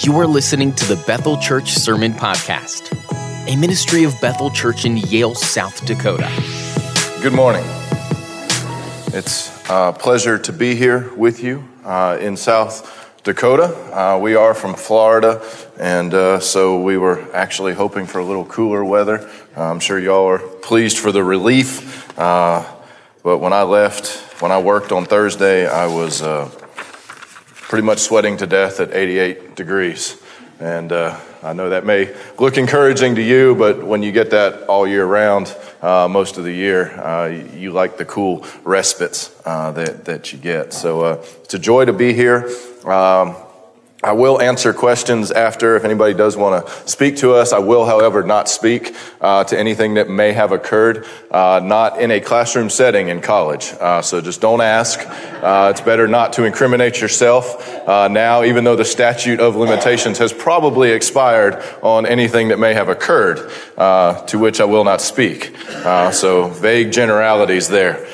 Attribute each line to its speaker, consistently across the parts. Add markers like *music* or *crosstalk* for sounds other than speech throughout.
Speaker 1: You are listening to the Bethel Church Sermon Podcast, a ministry of Bethel Church in Yale, South Dakota.
Speaker 2: Good morning. It's a pleasure to be here with you uh, in South Dakota. Uh, we are from Florida, and uh, so we were actually hoping for a little cooler weather. I'm sure y'all are pleased for the relief. Uh, but when I left, when I worked on Thursday, I was uh, pretty much sweating to death at 88 degrees. And uh, I know that may look encouraging to you, but when you get that all year round, uh, most of the year, uh, you like the cool respites uh, that, that you get. So uh, it's a joy to be here. Um, I will answer questions after if anybody does want to speak to us. I will, however, not speak uh, to anything that may have occurred, uh, not in a classroom setting in college. Uh, so just don't ask. Uh, it's better not to incriminate yourself uh, now, even though the statute of limitations has probably expired on anything that may have occurred, uh, to which I will not speak. so vague generalities there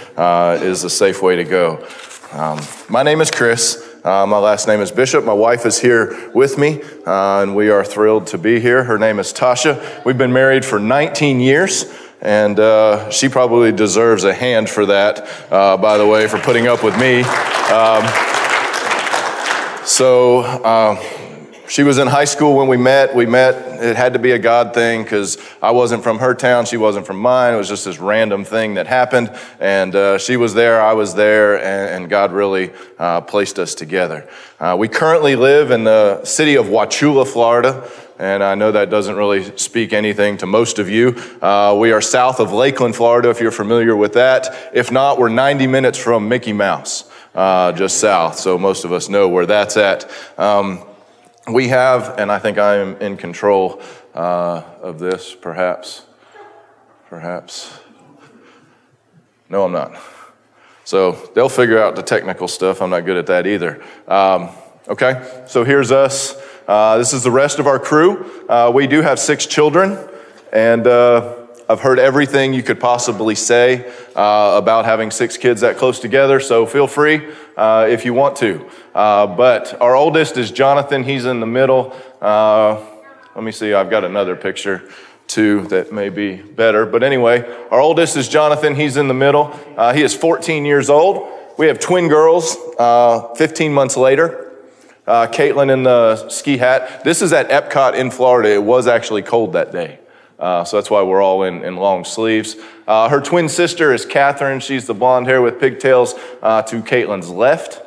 Speaker 2: is a safe way to go. Um, my name is Chris. Uh, my last name is Bishop. My wife is here with me, uh, and we are thrilled to be here. Her name is Tasha. We've been married for 19 years, and uh, she probably deserves a hand for that, uh, by the way, for putting up with me. Um, so, uh, she was in high school when we met. We met, it had to be a God thing because I wasn't from her town, she wasn't from mine. It was just this random thing that happened. And uh, she was there, I was there, and, and God really uh, placed us together. Uh, we currently live in the city of Wauchula, Florida. And I know that doesn't really speak anything to most of you. Uh, we are south of Lakeland, Florida, if you're familiar with that. If not, we're 90 minutes from Mickey Mouse, uh, just south. So most of us know where that's at. Um, we have, and I think I am in control uh, of this, perhaps. Perhaps. No, I'm not. So they'll figure out the technical stuff. I'm not good at that either. Um, okay, so here's us. Uh, this is the rest of our crew. Uh, we do have six children, and uh, I've heard everything you could possibly say uh, about having six kids that close together, so feel free uh, if you want to. Uh, but our oldest is Jonathan, he's in the middle. Uh, let me see, I've got another picture too that may be better. But anyway, our oldest is Jonathan, he's in the middle. Uh, he is 14 years old. We have twin girls, uh, 15 months later. Caitlin in the ski hat. This is at Epcot in Florida. It was actually cold that day. Uh, so that's why we're all in, in long sleeves. Uh, her twin sister is Catherine. She's the blonde hair with pigtails uh, to Caitlin's left.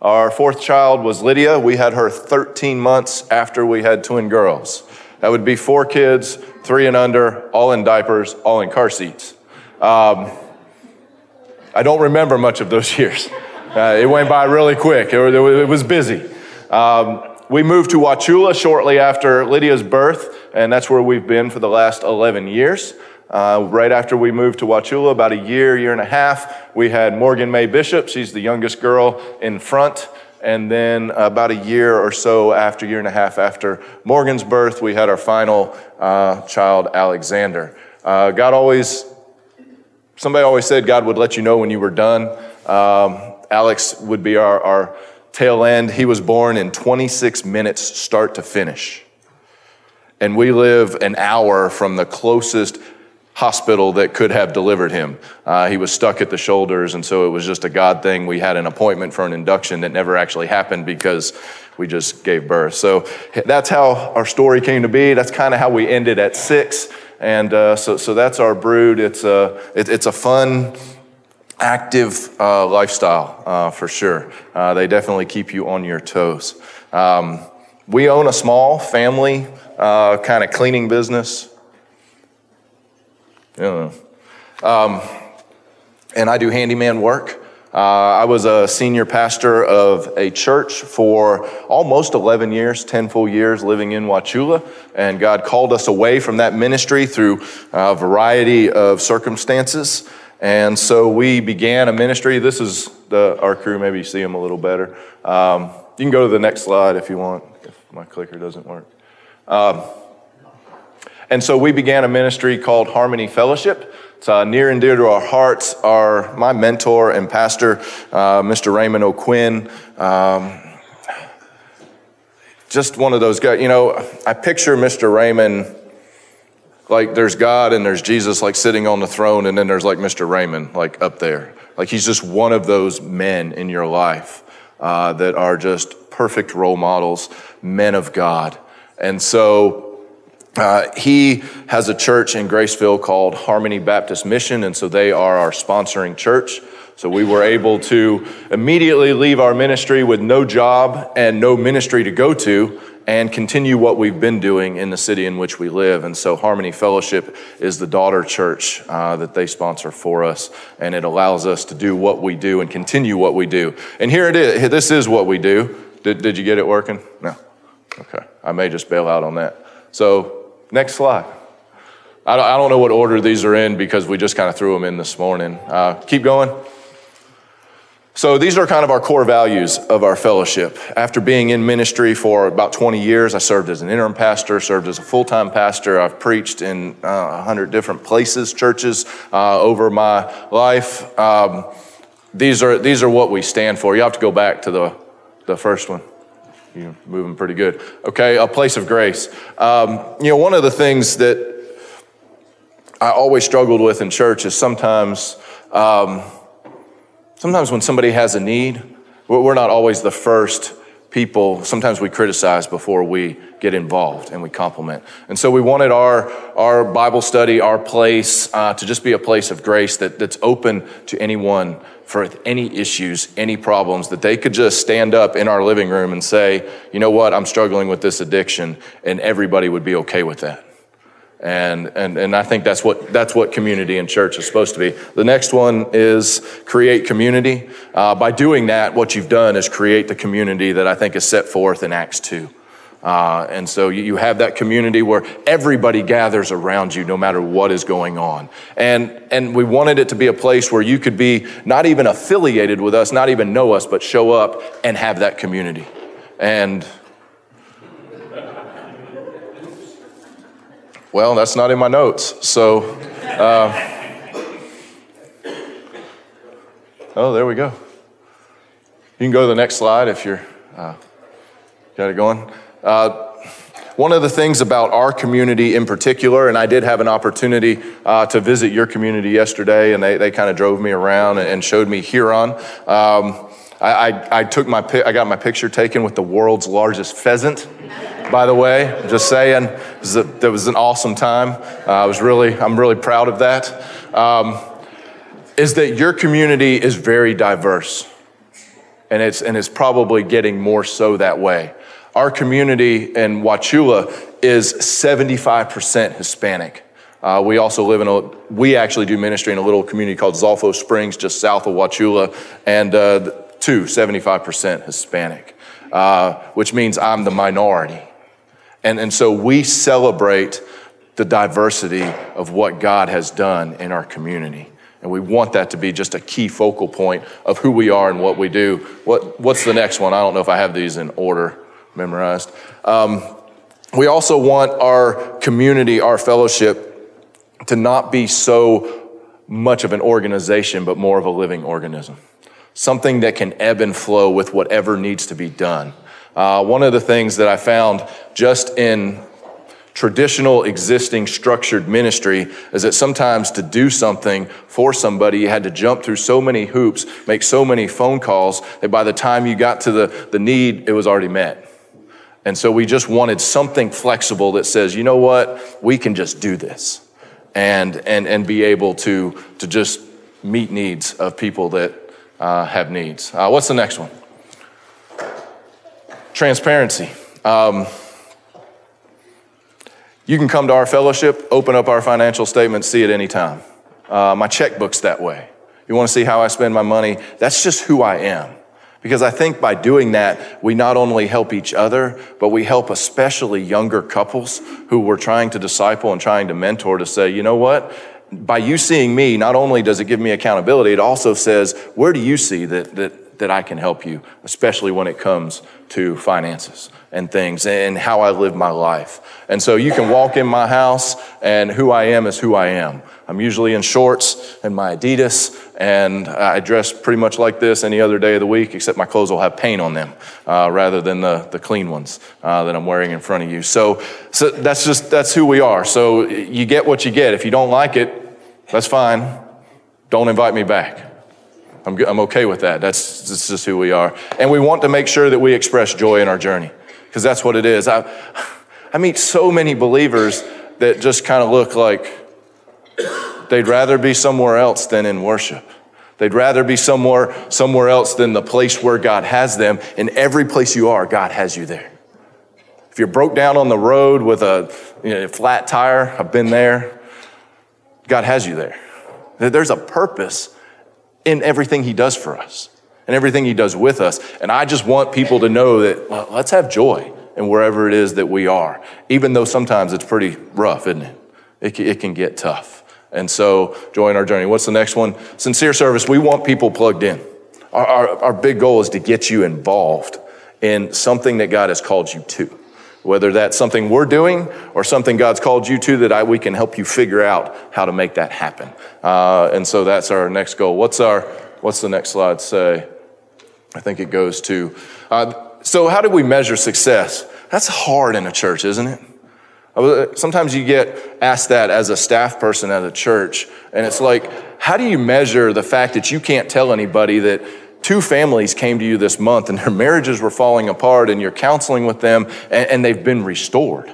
Speaker 2: Our fourth child was Lydia. We had her 13 months after we had twin girls. That would be four kids, three and under, all in diapers, all in car seats. Um, I don't remember much of those *laughs* years. Uh, it went by really quick, it, it was busy. Um, we moved to Wauchula shortly after Lydia's birth, and that's where we've been for the last 11 years. Uh, right after we moved to Wauchula, about a year, year and a half, we had Morgan May Bishop. She's the youngest girl in front. And then about a year or so after, year and a half after Morgan's birth, we had our final uh, child, Alexander. Uh, God always, somebody always said God would let you know when you were done. Um, Alex would be our, our tail end. He was born in 26 minutes, start to finish. And we live an hour from the closest hospital that could have delivered him. Uh, he was stuck at the shoulders, and so it was just a God thing. We had an appointment for an induction that never actually happened because we just gave birth. So that's how our story came to be. That's kind of how we ended at six. And uh, so, so that's our brood. It's a, it, it's a fun, active uh, lifestyle uh, for sure. Uh, they definitely keep you on your toes. Um, we own a small family uh, kind of cleaning business. Yeah. Um, and I do handyman work. Uh, I was a senior pastor of a church for almost 11 years, 10 full years living in Wauchula. And God called us away from that ministry through a variety of circumstances. And so we began a ministry. This is the, our crew. Maybe you see them a little better. Um, you can go to the next slide if you want, if my clicker doesn't work. Um, and so we began a ministry called Harmony Fellowship. It's uh, near and dear to our hearts. Our, my mentor and pastor, uh, Mr. Raymond O'Quinn, um, just one of those guys. You know, I picture Mr. Raymond like there's God and there's Jesus like sitting on the throne, and then there's like Mr. Raymond like up there. Like he's just one of those men in your life uh, that are just perfect role models, men of God. And so uh, he has a church in Graceville called Harmony Baptist Mission, and so they are our sponsoring church. So we were able to immediately leave our ministry with no job and no ministry to go to and continue what we've been doing in the city in which we live. And so Harmony Fellowship is the daughter church uh, that they sponsor for us, and it allows us to do what we do and continue what we do. And here it is. This is what we do. Did, did you get it working? No. Okay. I may just bail out on that. So next slide. I don't, I don't know what order these are in because we just kind of threw them in this morning. Uh, keep going. So these are kind of our core values of our fellowship. After being in ministry for about 20 years, I served as an interim pastor, served as a full-time pastor. I've preached in uh, 100 different places, churches uh, over my life. Um, these are these are what we stand for. You have to go back to the the first one. You're moving pretty good. Okay, a place of grace. Um, you know, one of the things that I always struggled with in church is sometimes. Um, Sometimes when somebody has a need, we're not always the first people. Sometimes we criticize before we get involved and we compliment. And so we wanted our, our Bible study, our place, uh, to just be a place of grace that, that's open to anyone for any issues, any problems, that they could just stand up in our living room and say, you know what, I'm struggling with this addiction, and everybody would be okay with that. And, and, and I think that's what, that's what community and church is supposed to be. The next one is create community. Uh, by doing that, what you've done is create the community that I think is set forth in Acts 2. Uh, and so you, you have that community where everybody gathers around you no matter what is going on. And, and we wanted it to be a place where you could be not even affiliated with us, not even know us, but show up and have that community. And Well, that's not in my notes. So, uh, oh, there we go. You can go to the next slide if you're uh, got it going. Uh, one of the things about our community in particular, and I did have an opportunity uh, to visit your community yesterday, and they, they kind of drove me around and showed me Huron. Um, I, I, I, took my I got my picture taken with the world's largest pheasant by the way. Just saying, that was an awesome time. Uh, I was really, I'm really proud of that. Um, is that your community is very diverse, and it's and it's probably getting more so that way. Our community in Wauchula is 75% Hispanic. Uh, we also live in a, we actually do ministry in a little community called Zolfo Springs, just south of Wauchula, and uh, two, 75% Hispanic, uh, which means I'm the minority. And, and so we celebrate the diversity of what God has done in our community. And we want that to be just a key focal point of who we are and what we do. What, what's the next one? I don't know if I have these in order memorized. Um, we also want our community, our fellowship, to not be so much of an organization, but more of a living organism. Something that can ebb and flow with whatever needs to be done. Uh, one of the things that I found just in traditional existing structured ministry is that sometimes to do something for somebody, you had to jump through so many hoops, make so many phone calls that by the time you got to the, the need, it was already met. And so we just wanted something flexible that says, you know what, we can just do this and, and, and be able to, to just meet needs of people that uh, have needs. Uh, what's the next one? transparency. Um, you can come to our fellowship, open up our financial statement, see it anytime. Uh, my checkbook's that way. You want to see how I spend my money? That's just who I am. Because I think by doing that, we not only help each other, but we help especially younger couples who we're trying to disciple and trying to mentor to say, you know what? By you seeing me, not only does it give me accountability, it also says, where do you see that, that that I can help you, especially when it comes to finances and things and how I live my life. And so you can walk in my house and who I am is who I am. I'm usually in shorts and my Adidas and I dress pretty much like this any other day of the week, except my clothes will have paint on them uh, rather than the, the clean ones uh, that I'm wearing in front of you. So, so that's just that's who we are. So you get what you get. If you don't like it, that's fine. Don't invite me back. I'm, I'm okay with that. That's, that's just who we are. And we want to make sure that we express joy in our journey because that's what it is. I, I meet so many believers that just kind of look like they'd rather be somewhere else than in worship. They'd rather be somewhere, somewhere else than the place where God has them. In every place you are, God has you there. If you're broke down on the road with a you know, flat tire, I've been there, God has you there. There's a purpose in everything He does for us and everything He does with us. And I just want people to know that well, let's have joy in wherever it is that we are, even though sometimes it's pretty rough, isn't it? It it can get tough. And so, join our journey. What's the next one? Sincere service. We want people plugged in. Our, our, our big goal is to get you involved in something that God has called you to. Whether that's something we're doing or something God's called you to that I, we can help you figure out how to make that happen. Uh, and so that's our next goal. What's our, what's the next slide say? I think it goes to, uh, so how do we measure success? That's hard in a church, isn't it? Sometimes you get asked that as a staff person at a church, and it's like, how do you measure the fact that you can't tell anybody that two families came to you this month and *laughs* their marriages were falling apart and you're counseling with them and, and they've been restored,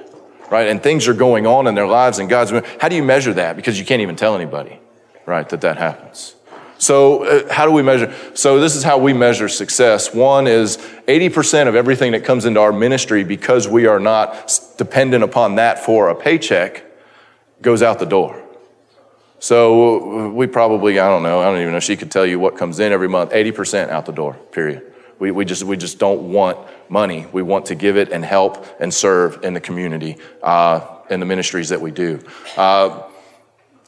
Speaker 2: right? And things are going on in their lives and God's, how do you measure that? Because you can't even tell anybody, right, that that happens. So, uh, how do we measure? So, this is how we measure success. One is 80% of everything that comes into our ministry, because we are not dependent upon that for a paycheck, goes out the door. So, we probably, I don't know, I don't even know, she could tell you what comes in every month 80% out the door, period. We, we, just, we just don't want money. We want to give it and help and serve in the community, uh, in the ministries that we do. Uh,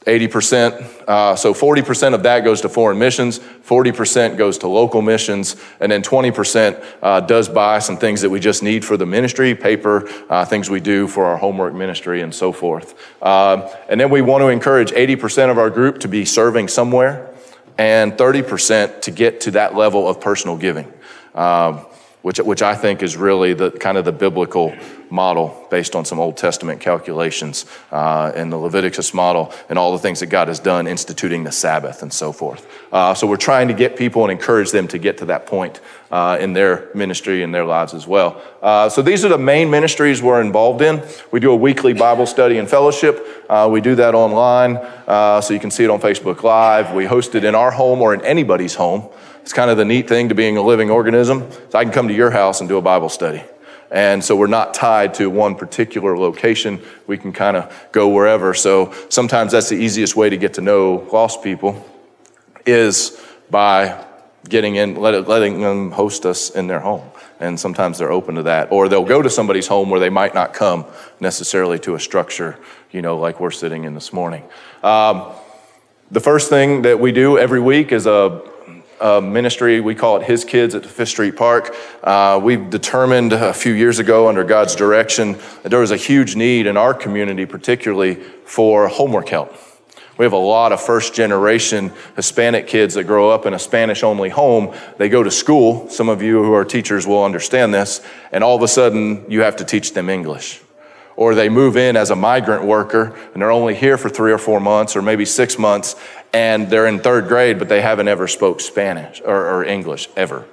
Speaker 2: 80%, uh, so 40% of that goes to foreign missions, 40% goes to local missions, and then 20% uh, does buy some things that we just need for the ministry, paper, uh, things we do for our homework ministry, and so forth. Uh, and then we want to encourage 80% of our group to be serving somewhere, and 30% to get to that level of personal giving. Um, which, which I think is really the kind of the biblical model based on some Old Testament calculations uh, and the Leviticus model and all the things that God has done, instituting the Sabbath and so forth. Uh, so we're trying to get people and encourage them to get to that point uh, in their ministry and their lives as well. Uh, so these are the main ministries we're involved in. We do a weekly Bible study and fellowship. Uh, we do that online, uh, so you can see it on Facebook Live. We host it in our home or in anybody's home. It's kind of the neat thing to being a living organism. So I can come to your house and do a Bible study. And so we're not tied to one particular location. We can kind of go wherever. So sometimes that's the easiest way to get to know lost people is by getting in, letting them host us in their home. And sometimes they're open to that. Or they'll go to somebody's home where they might not come necessarily to a structure, you know, like we're sitting in this morning. Um, the first thing that we do every week is a uh, ministry. We call it His Kids at Fifth Street Park. Uh, we've determined a few years ago, under God's direction, that there was a huge need in our community, particularly for homework help. We have a lot of first generation Hispanic kids that grow up in a Spanish only home. They go to school. Some of you who are teachers will understand this. And all of a sudden, you have to teach them English or they move in as a migrant worker and they're only here for three or four months or maybe six months and they're in third grade but they haven't ever spoke spanish or, or english ever.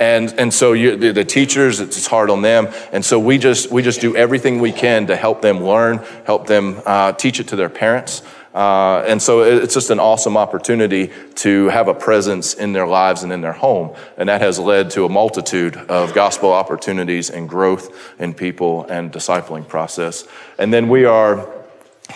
Speaker 2: And, and so you, the, the, teachers it's hard on them. And so we just we just do everything we can to help them learn help them uh, teach it to their parents uh, and so it's just an awesome opportunity to have a presence in their lives and in their home. And that has led to a multitude of gospel opportunities and growth in people and discipling process. And then we are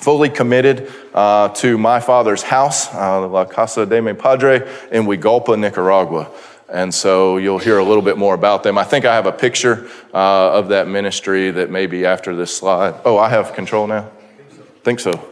Speaker 2: fully committed uh, to my father's house, uh, La Casa de Mi Padre, in Juigalpa, Nicaragua. And so you'll hear a little bit more about them. I think I have a picture uh, of that ministry that maybe after this slide. Oh, I have control now? Think so.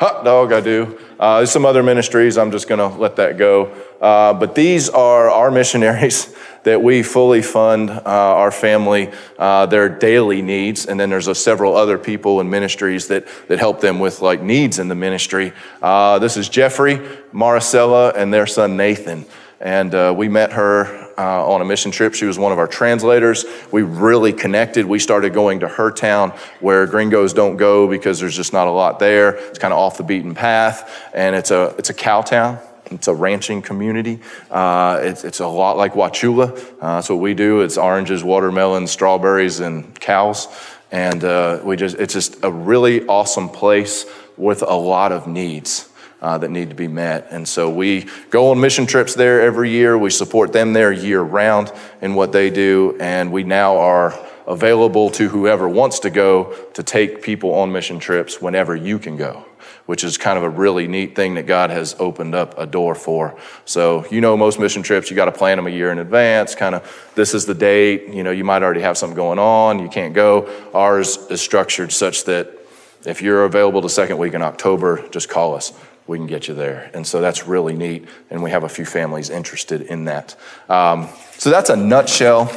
Speaker 2: Hot dog, I do. Uh, there's some other ministries, I'm just going to let that go. Uh, but these are our *laughs* missionaries that we fully fund uh, our family, uh, their daily needs. And then there's a, several other people and ministries that, that help them with like needs in the ministry. Uh, this is Jeffrey, Maricela, and their son Nathan. And uh, we met her uh, on a mission trip. She was one of our translators. We really connected. We started going to her town where gringos don't go because there's just not a lot there. It's kind of off the beaten path, and it's a it's a cow town. It's a ranching community. Uh, it's, it's, a lot like Wauchula. Uh, that's what we do. It's oranges, watermelons, strawberries, and cows. And uh, we just, it's just a really awesome place with a lot of needs uh, that need to be met. And so we go on mission trips there every year. We support them there year round in what they do. And we now are available to whoever wants to go to take people on mission trips whenever you can go which is kind of a really neat thing that God has opened up a door for. So, you know, most mission trips, you got to plan them a year in advance, kind of, this is the date. You know, you might already have something going on, you can't go. Ours is structured such that if you're available the second week in October, just call us we can get you there. And so that's really neat. And we have a few families interested in that. Um, so that's a nutshell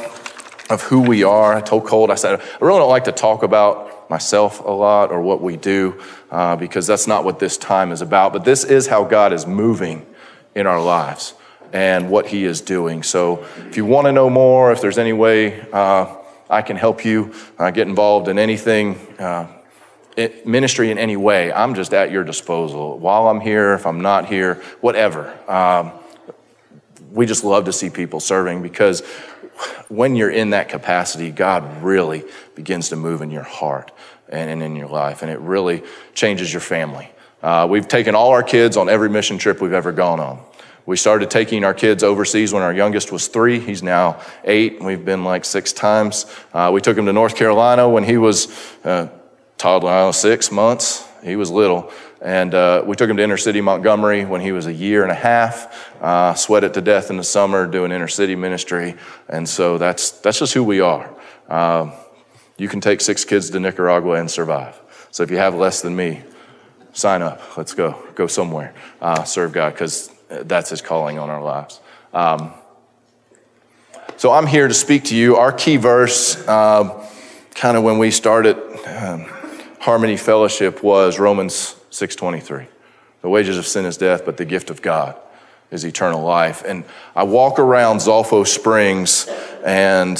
Speaker 2: of who we are. I told Colt, I said, I really don't like to talk about myself a lot or what we do uh, because that's not what this time is about. But this is how God is moving in our lives and what He is doing. So if you want to know more, if there's any way uh, I can help you uh, get involved in anything, uh, ministry in any way, I'm just at your disposal. While I'm here, if I'm not here, whatever. Um, we just love to see people serving because when you're in that capacity, God really begins to move in your heart and, in your life, and it really changes your family. Uh, we've taken all our kids on every mission trip we've ever gone on. We started taking our kids overseas when our youngest was three. He's now eight. We've been like six times. Uh, we took him to North Carolina when he was uh, toddler, I was six months. He was little. And uh, we took him to inner city Montgomery when he was a year and a half. Uh, sweated to death in the summer doing inner city ministry. And so that's, that's just who we are. Uh, you can take six kids to Nicaragua and survive. So if you have less than me, sign up. Let's go. Go somewhere. Uh, serve God because that's his calling on our lives. Um, so I'm here to speak to you. Our key verse, uh, kind of when we started. Um, Harmony Fellowship was Romans 6:23. The wages of sin is death, but the gift of God is eternal life. And I walk around Zolfo Springs and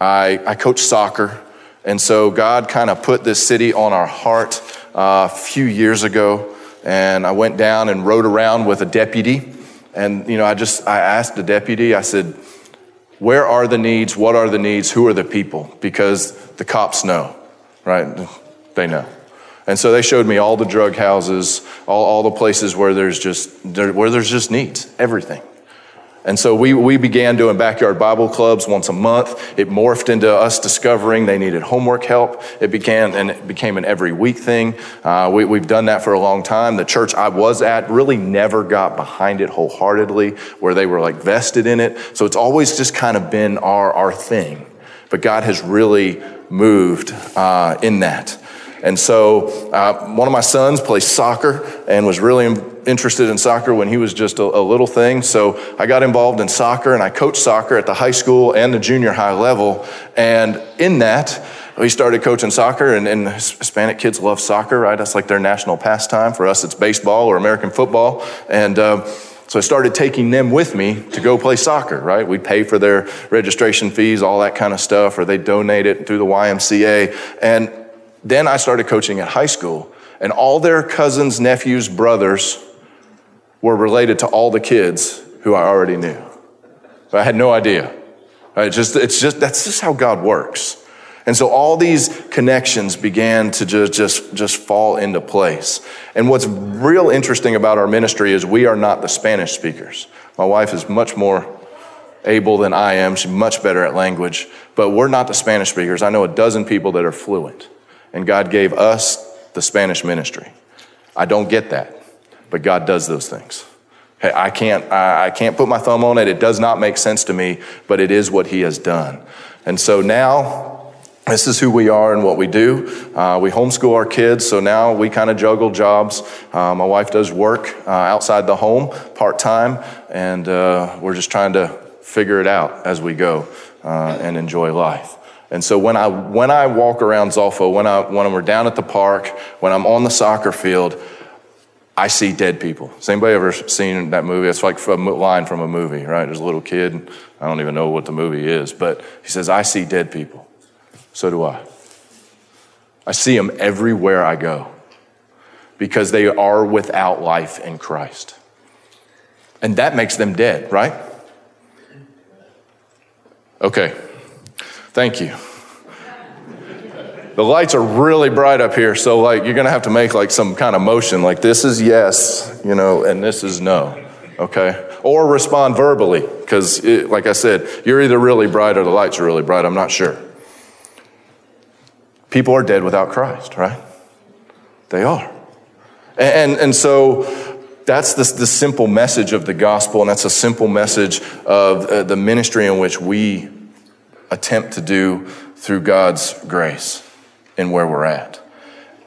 Speaker 2: I, I coach soccer. And so God kind of put this city on our heart uh, a few years ago. And I went down and rode around with a deputy. And, you know, I just, I asked the deputy, I said, where are the needs? What are the needs? Who are the people? Because the cops know, right? They know. And so they showed me all the drug houses, all, all the places where there's just where there's just needs, everything. And so we, we began doing backyard Bible clubs once a month. It morphed into us discovering they needed homework help. It began and it became an every week thing. Uh, we, we've done that for a long time. The church I was at really never got behind it wholeheartedly, where they were like vested in it. So it's always just kind of been our our thing. But God has really moved uh, in that. And so, uh, one of my sons plays soccer and was really interested in soccer when he was just a, a, little thing. So, I got involved in soccer and I coached soccer at the high school and the junior high level. And in that, we started coaching soccer, and, and Hispanic kids love soccer, right? That's like their national pastime. For us, it's baseball or American football. And uh, so I started taking them with me to go play soccer, right? We'd pay for their registration fees, all that kind of stuff, or they'd donate it through the YMCA. And then I started coaching at high school, and all their cousins, nephews, brothers were related to all the kids who I already knew. I had no idea. Right? Just, it's just, that's just how God works. And so all these connections began to just, just, just fall into place. And what's real interesting about our ministry is we are not the Spanish speakers. My wife is much more able than I am. She's much better at language, but we're not the Spanish speakers. I know a dozen people that are fluent and God gave us the Spanish ministry. I don't get that, but God does those things. Hey, I can't, I can't put my thumb on it. It does not make sense to me, but it is what He has done. And so now this is who we are and what we do. Uh, we homeschool our kids, so now we kind of juggle jobs. Uh, my wife does work uh, outside the home part time, and uh, we're just trying to figure it out as we go uh, and enjoy life. And so when I when I walk around Zolfo, when I when we're down at the park, when I'm on the soccer field, I see dead people. Has anybody ever seen that movie? It's like a line from a movie, right? There's a little kid. I don't even know what the movie is, but he says, "I see dead people." So do I. I see them everywhere I go because they are without life in Christ. And that makes them dead, right? Okay. Thank you. The lights are really bright up here, so like you're gonna have to make like some kind of motion, like this is yes, you know, and this is no. Okay? Or respond verbally, because like I said, you're either really bright or the lights are really bright. I'm not sure. People are dead without Christ, right? They are. And, and, and so that's the, the simple message of the gospel, and that's a simple message of uh, the ministry in which we attempt to do through God's grace in where we're at.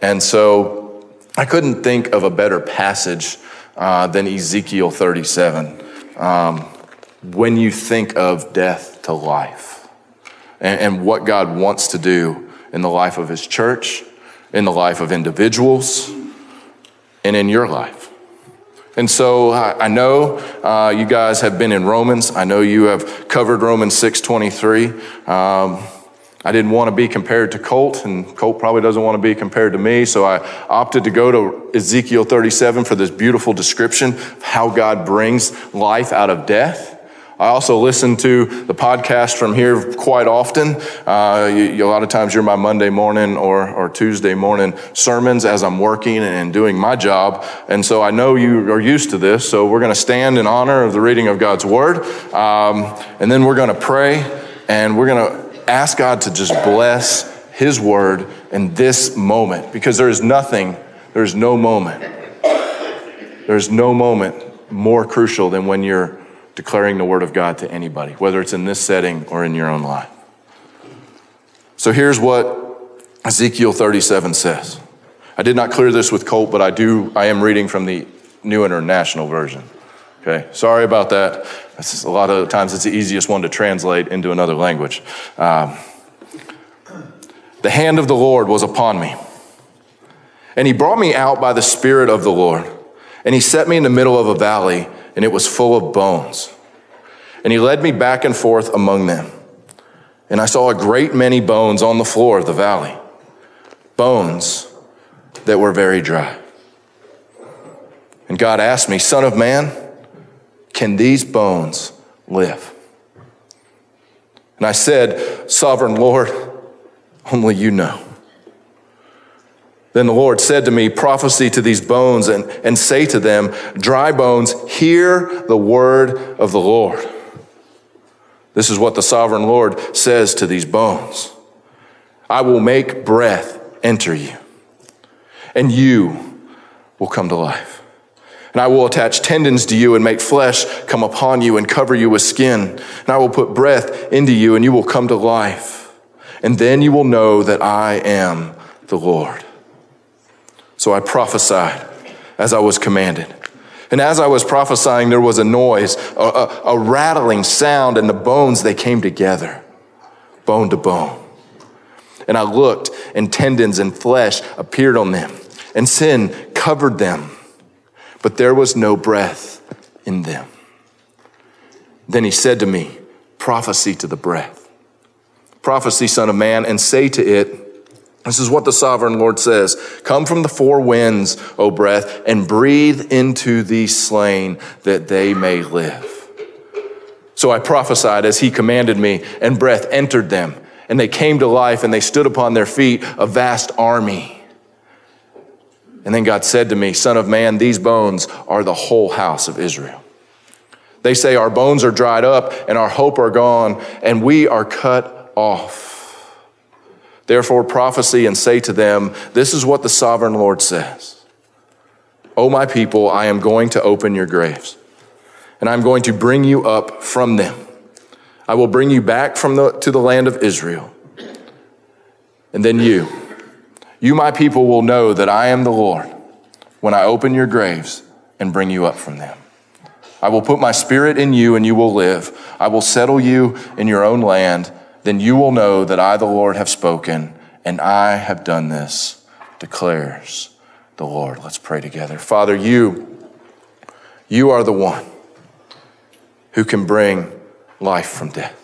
Speaker 2: And so I couldn't think of a better passage uh, than Ezekiel 37 um, when you think of death to life and, and what God wants to do in the life of his church, in the life of individuals, and in your life. And so I know uh, you guys have been in Romans. I know you have covered Romans 6:23. Um, I didn't want to be compared to Colt, and Colt probably doesn't want to be compared to me. So I opted to go to Ezekiel 37 for this beautiful description of how God brings life out of death. I also listen to the podcast from here quite often. Uh, you, a lot of times you're my Monday morning or, or Tuesday morning sermons as I'm working and doing my job. And so I know you are used to this. So we're going to stand in honor of the reading of God's word. Um, and then we're going to pray and we're going to ask God to just bless his word in this moment because there is nothing, there's no moment, there's no moment more crucial than when you're declaring the Word of God to anybody, whether it's in this setting or in your own life. So here's what Ezekiel 37 says. I did not clear this with Colt, but I do, I am reading from the New International Version. Okay, sorry about that. a lot of times it's the easiest one to translate into another language. Um, the hand of the Lord was upon me, and he brought me out by the Spirit of the Lord, and he set me in the middle of a valley and it was full of bones. And he led me back and forth among them. And I saw a great many bones on the floor of the valley, bones that were very dry. And God asked me, Son of man, can these bones live? And I said, Sovereign Lord, only you know. Then the Lord said to me, Prophecy to these bones and, and say to them, Dry bones, hear the word of the Lord. This is what the sovereign Lord says to these bones I will make breath enter you, and you will come to life. And I will attach tendons to you and make flesh come upon you and cover you with skin. And I will put breath into you, and you will come to life. And then you will know that I am the Lord. So I prophesied as I was commanded. And as I was prophesying, there was a noise, a, a, a, rattling sound, and the bones, they came together, bone to bone. And I looked, and tendons and flesh appeared on them, and sin covered them, but there was no breath in them. Then he said to me, Prophecy to the breath. Prophecy, son of man, and say to it, this is what the sovereign Lord says Come from the four winds, O breath, and breathe into these slain that they may live. So I prophesied as he commanded me, and breath entered them, and they came to life, and they stood upon their feet, a vast army. And then God said to me, Son of man, these bones are the whole house of Israel. They say, Our bones are dried up, and our hope are gone, and we are cut off. Therefore, prophecy and say to them, This is what the sovereign Lord says O my people, I am going to open your graves, and I'm going to bring you up from them. I will bring you back from the, to the land of Israel. And then you, you, my people, will know that I am the Lord when I open your graves and bring you up from them. I will put my spirit in you and you will live. I will settle you in your own land. Then you will know that I, the Lord, have spoken and I have done this, declares the Lord. Let's pray together. Father, you, you are the one who can bring life from death.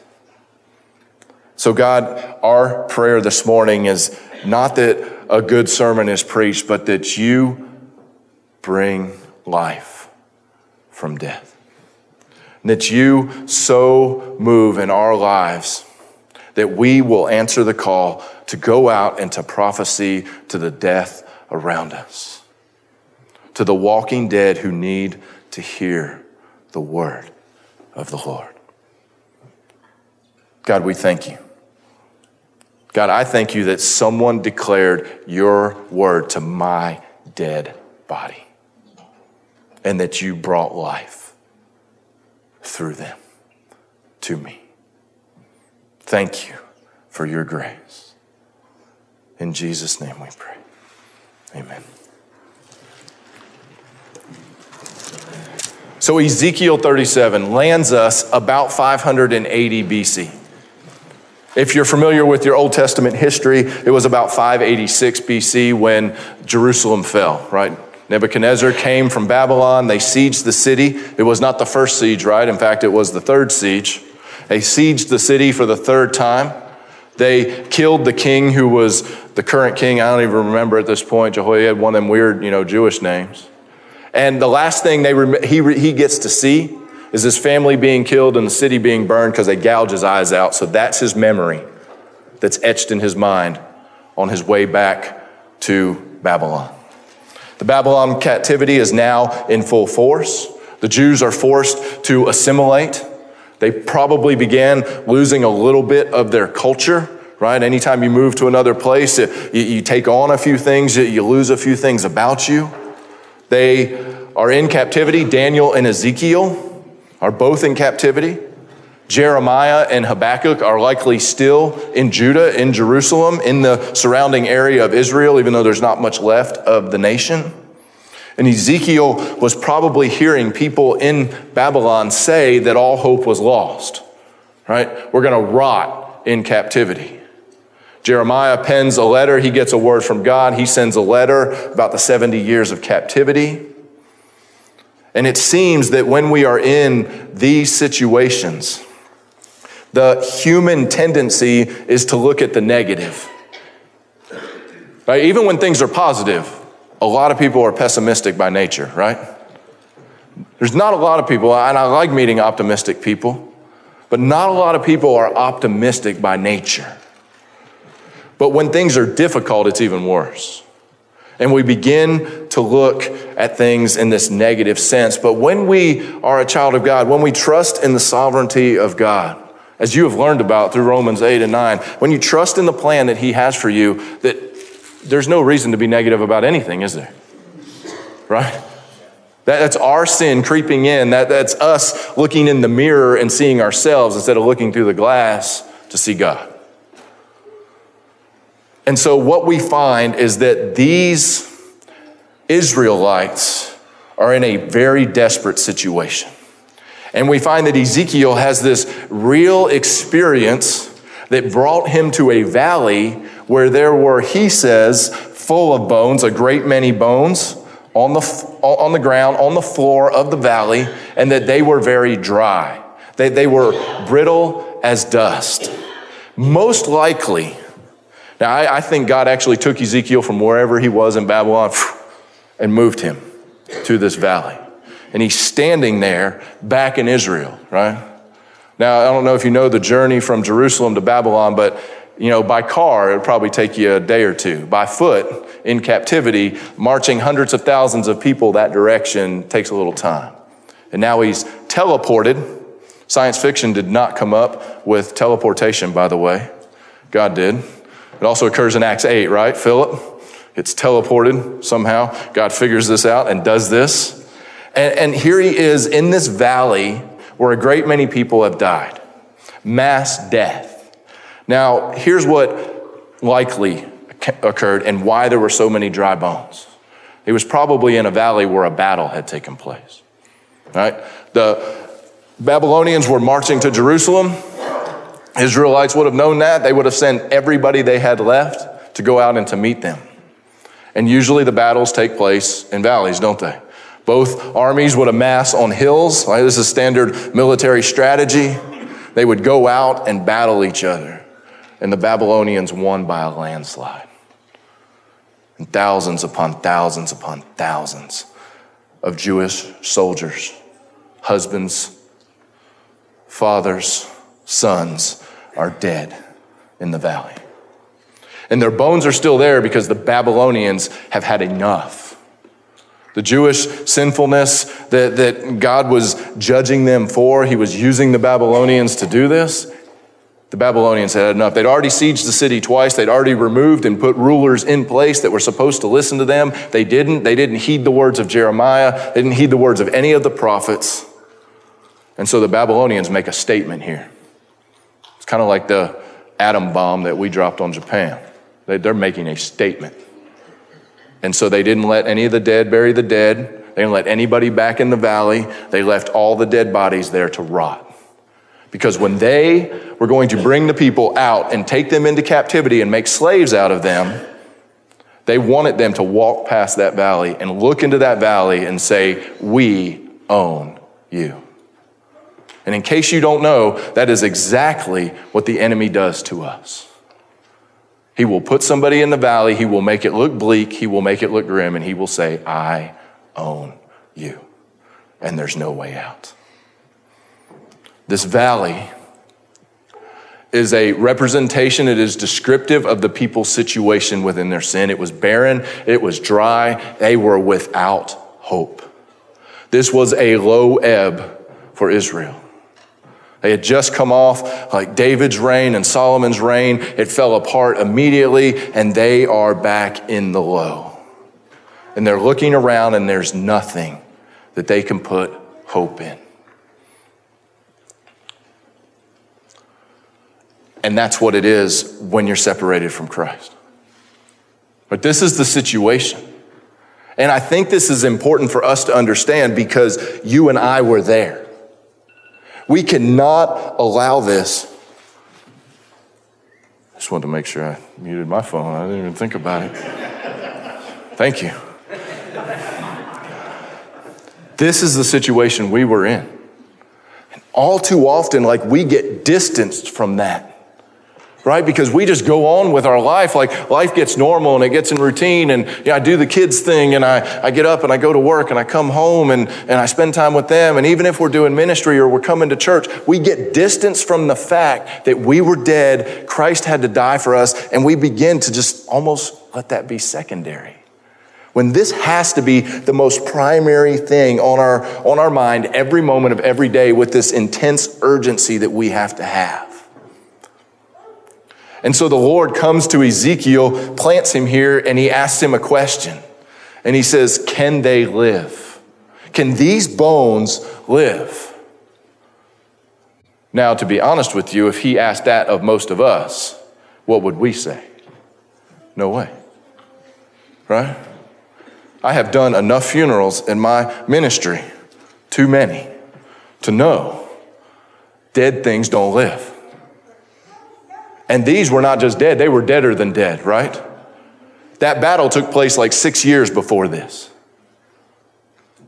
Speaker 2: So, God, our prayer this morning is not that a good sermon is preached, but that you bring life from death. And that you so move in our lives that we will answer the call to go out and to prophecy to the death around us, to the walking dead who need to hear the word of the Lord. God, we thank you. God, I thank you that someone declared your word to my dead body and that you brought life through them to me. Thank you for your grace. In Jesus' name we pray. Amen. So, Ezekiel 37 lands us about 580 BC. If you're familiar with your Old Testament history, it was about 586 BC when Jerusalem fell, right? Nebuchadnezzar came from Babylon. They sieged the city. It was not the first siege, right? In fact, it was the third siege. They sieged the city for the third time. They killed the king who was the current king. I don't even remember at this point. Jehoiada, one of them weird, you know, Jewish names. And the last thing they rem- he, re- he gets to see is his family being killed and the city being burned because they gouge his eyes out. So that's his memory that's etched in his mind on his way back to Babylon. The Babylon captivity is now in full force. The Jews are forced to assimilate. They probably began losing a little bit of their culture, right? Anytime you move to another place, you, you take on a few things, you lose a few things about you. They are in captivity. Daniel and Ezekiel are both in captivity. Jeremiah and Habakkuk are likely still in Judah, in Jerusalem, in the surrounding area of Israel, even though there's not much left of the nation. And Ezekiel was probably hearing people in Babylon say that all hope was lost, right? We're going to rot in captivity. Jeremiah pens a letter. He gets a word from God. He sends a letter about the 70 years of captivity. And it seems that when we are in these situations, the human tendency is to look at the negative. Right? Even when things are positive, a lot of people are pessimistic by nature, right? There's not a lot of people, and I like meeting optimistic people, but not a lot of people are optimistic by nature. But when things are difficult, it's even worse. And we begin to look at things in this negative sense. But when we are a child of God, when we trust in the sovereignty of God, as you have learned about through Romans 8 and 9, when you trust in the plan that He has for you, that there's no reason to be negative about anything, is there? Right? That, that's our sin creeping in. That, that's us looking in the mirror and seeing ourselves instead of looking through the glass to see God. And so, what we find is that these Israelites are in a very desperate situation. And we find that Ezekiel has this real experience that brought him to a valley where there were, he says, full of bones, a great many bones on the, on the ground, on the floor of the valley, and that they were very dry. They, they were brittle as dust. Most likely, now, I, I, think God actually took Ezekiel from wherever he was in Babylon *sighs* and moved him to this valley. And he's standing there back in Israel, right? Now, I don't know if you know the journey from Jerusalem to Babylon, but you know, by car, it would probably take you a day or two. By foot, in captivity, marching hundreds of thousands of people that direction takes a little time. And now he's teleported. Science fiction did not come up with teleportation, by the way. God did. It also occurs in Acts 8, right? Philip gets teleported somehow. God figures this out and does this. And, and here he is in this valley where a great many people have died. Mass death. Now, here's what likely occurred and why there were so many dry bones. It was probably in a valley where a battle had taken place. Right? The Babylonians were marching to Jerusalem. Israelites would have known that. They would have sent everybody they had left to go out and to meet them. And usually the battles take place in valleys, don't they? Both armies would amass on hills. Right? This is standard military strategy. They would go out and battle each other. And the Babylonians won by a landslide. And thousands upon thousands upon thousands of Jewish soldiers, husbands, fathers, sons are dead in the valley. And their bones are still there because the Babylonians have had enough. The Jewish sinfulness that, that God was judging them for, He was using the Babylonians to do this. The Babylonians had enough. They'd already sieged the city twice. They'd already removed and put rulers in place that were supposed to listen to them. They didn't. They didn't heed the words of Jeremiah. They didn't heed the words of any of the prophets. And so the Babylonians make a statement here. It's kind of like the atom bomb that we dropped on Japan. They're making a statement. And so they didn't let any of the dead bury the dead. They didn't let anybody back in the valley. They left all the dead bodies there to rot. Because when they were going to bring the people out and take them into captivity and make slaves out of them, they wanted them to walk past that valley and look into that valley and say, We own you. And in case you don't know, that is exactly what the enemy does to us. He will put somebody in the valley, he will make it look bleak, he will make it look grim, and he will say, I own you. And there's no way out. This valley is a representation, it is descriptive of the people's situation within their sin. It was barren, it was dry, they were without hope. This was a low ebb for Israel. They had just come off like David's reign and Solomon's reign. It fell apart immediately, and they are back in the low. And they're looking around, and there's nothing that they can put hope in. And that's what it is when you're separated from Christ. But this is the situation. And I think this is important for us to understand because you and I were there. We cannot allow this. I just wanted to make sure I muted my phone. I didn't even think about it. Thank you. This is the situation we were in. And all too often, like we get distanced from that right? Because we just go on with our life. Like life gets normal and it gets in routine. And you know, I do the kids thing and I, I get up and I go to work and I come home and, and I spend time with them. And even if we're doing ministry or we're coming to church, we get distance from the fact that we were dead. Christ had to die for us. And we begin to just almost let that be secondary. When this has to be the most primary thing on our, on our mind every moment of every day with this intense urgency that we have to have. And so the Lord comes to Ezekiel, plants him here, and he asks him a question. And he says, Can they live? Can these bones live? Now, to be honest with you, if he asked that of most of us, what would we say? No way. Right? I have done enough funerals in my ministry, too many, to know dead things don't live. And these were not just dead, they were deader than dead, right? That battle took place like six years before this.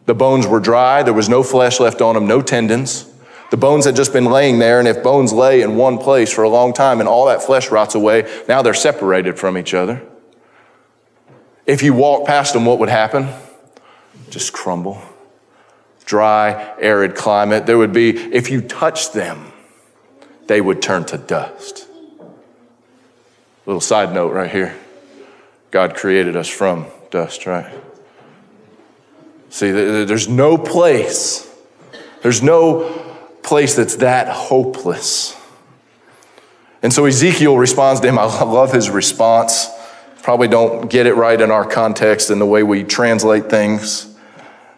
Speaker 2: The bones were dry, there was no flesh left on them, no tendons. The bones had just been laying there, and if bones lay in one place for a long time and all that flesh rots away, now they're separated from each other. If you walk past them, what would happen? Just crumble. Dry, arid climate. There would be, if you touched them, they would turn to dust. Little side note right here God created us from dust, right? See, there's no place, there's no place that's that hopeless. And so Ezekiel responds to him. I love his response. Probably don't get it right in our context and the way we translate things.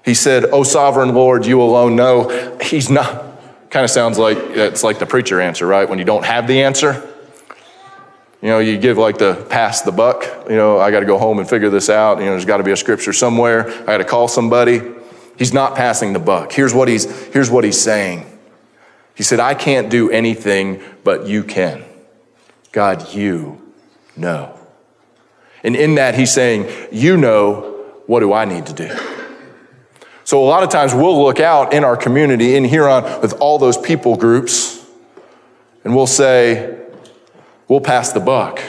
Speaker 2: He said, O sovereign Lord, you alone know. He's not, kind of sounds like it's like the preacher answer, right? When you don't have the answer. You know, you give like the pass the buck. You know, I got to go home and figure this out. You know, there's got to be a scripture somewhere. I got to call somebody. He's not passing the buck. Here's what he's, here's what he's saying. He said, I can't do anything, but you can. God, you know. And in that, he's saying, You know, what do I need to do? So a lot of times we'll look out in our community, in Huron, with all those people groups, and we'll say, We'll pass the buck.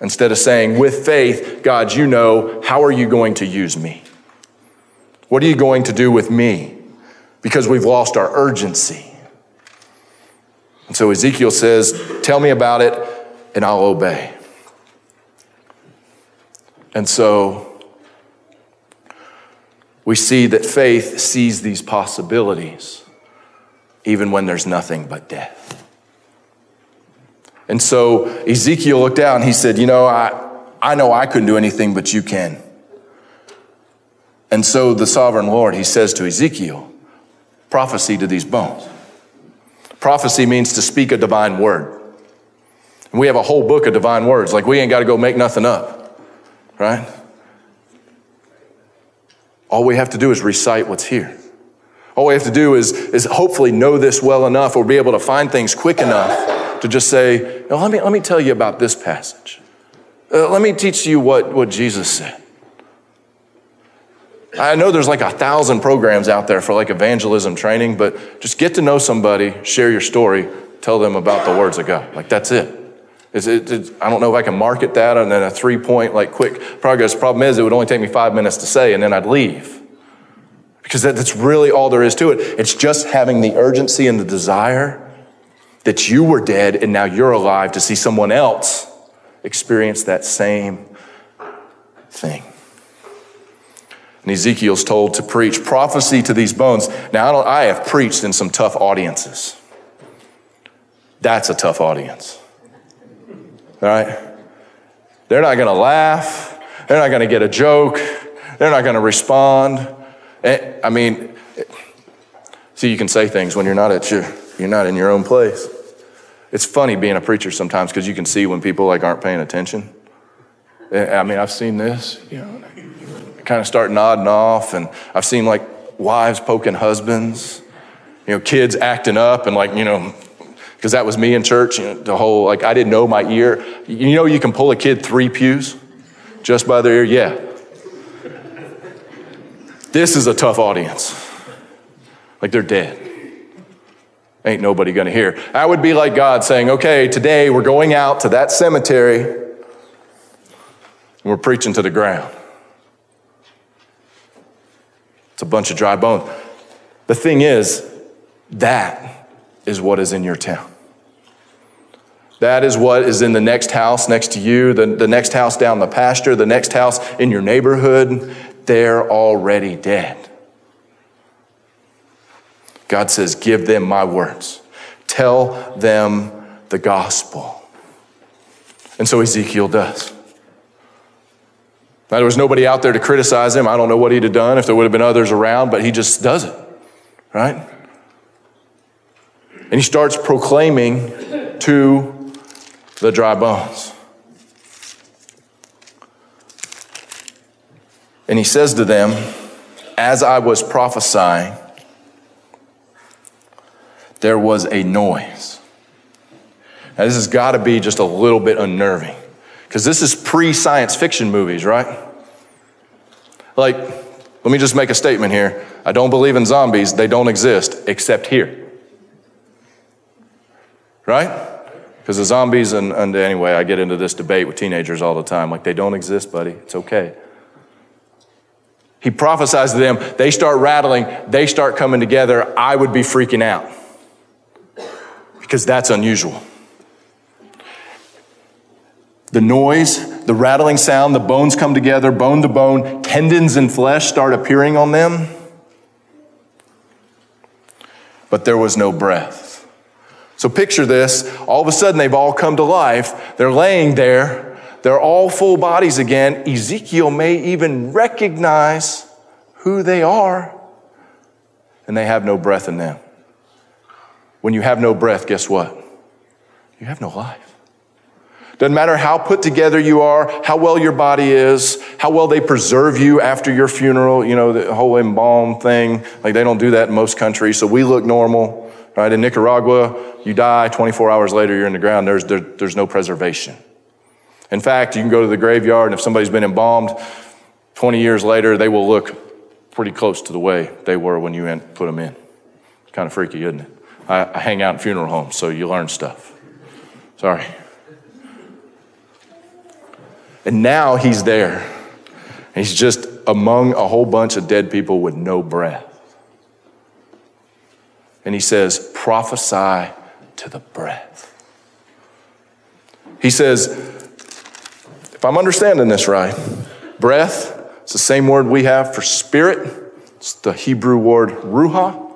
Speaker 2: Instead of saying, With faith, God, you know, how are you going to use me? What are you going to do with me? Because we've lost our urgency. And so Ezekiel says, Tell me about it, and I'll obey. And so we see that faith sees these possibilities even when there's nothing but death. And so Ezekiel looked out and he said, You know, I, I know I couldn't do anything, but you can. And so the sovereign Lord, he says to Ezekiel, prophecy to these bones. Prophecy means to speak a divine word. And we have a whole book of divine words. Like we ain't got to go make nothing up, right? All we have to do is recite what's here. All we have to do is, is hopefully know this well enough or be able to find things quick enough to just say, no, let, me, let me tell you about this passage. Uh, let me teach you what, what Jesus said. I know there's like a thousand programs out there for like evangelism training, but just get to know somebody, share your story, tell them about the words of God. Like that's it. It's, it, I don't know if I can market that and then a three point, like quick progress. Problem is, it would only take me five minutes to say and then I'd leave. Because that, that's really all there is to it. It's just having the urgency and the desire that you were dead and now you're alive to see someone else experience that same thing. And Ezekiel's told to preach prophecy to these bones. Now, I, I have preached in some tough audiences. That's a tough audience. All right? They're not going to laugh. They're not going to get a joke. They're not going to respond. Eh, I mean, see, you can say things when you're not at your, you're not in your own place. It's funny being a preacher sometimes because you can see when people like aren't paying attention. Eh, I mean, I've seen this, you know, kind of start nodding off. And I've seen like wives poking husbands, you know, kids acting up and like, you know, because that was me in church, you know, the whole, like, I didn't know my ear. You know, you can pull a kid three pews just by their ear? Yeah. This is a tough audience. Like, they're dead. Ain't nobody gonna hear. I would be like God saying, okay, today we're going out to that cemetery and we're preaching to the ground. It's a bunch of dry bones. The thing is, that is what is in your town. That is what is in the next house next to you, the, the next house down the pasture, the next house in your neighborhood. They're already dead. God says, Give them my words, tell them the gospel. And so Ezekiel does. Now, there was nobody out there to criticize him. I don't know what he'd have done if there would have been others around, but he just does it, right? And he starts proclaiming to the dry bones. And he says to them, As I was prophesying, there was a noise. Now, this has got to be just a little bit unnerving. Because this is pre science fiction movies, right? Like, let me just make a statement here. I don't believe in zombies, they don't exist except here. Right? Because the zombies, and, and anyway, I get into this debate with teenagers all the time. Like, they don't exist, buddy. It's okay. He prophesies to them, they start rattling, they start coming together. I would be freaking out because that's unusual. The noise, the rattling sound, the bones come together, bone to bone, tendons and flesh start appearing on them. But there was no breath. So picture this all of a sudden, they've all come to life. They're laying there, they're all full bodies again. Ezekiel may even recognize who they are, and they have no breath in them. When you have no breath, guess what? You have no life. Doesn't matter how put together you are, how well your body is, how well they preserve you after your funeral, you know, the whole embalm thing. Like they don't do that in most countries. So we look normal, right? In Nicaragua, you die, 24 hours later, you're in the ground. There's, there, there's no preservation. In fact, you can go to the graveyard, and if somebody's been embalmed, 20 years later, they will look pretty close to the way they were when you put them in. It's kind of freaky, isn't it? I, I hang out in funeral homes, so you learn stuff. Sorry. And now he's there. He's just among a whole bunch of dead people with no breath. And he says, prophesy to the breath. He says, if I'm understanding this right, breath it's the same word we have for spirit. It's the Hebrew word ruach.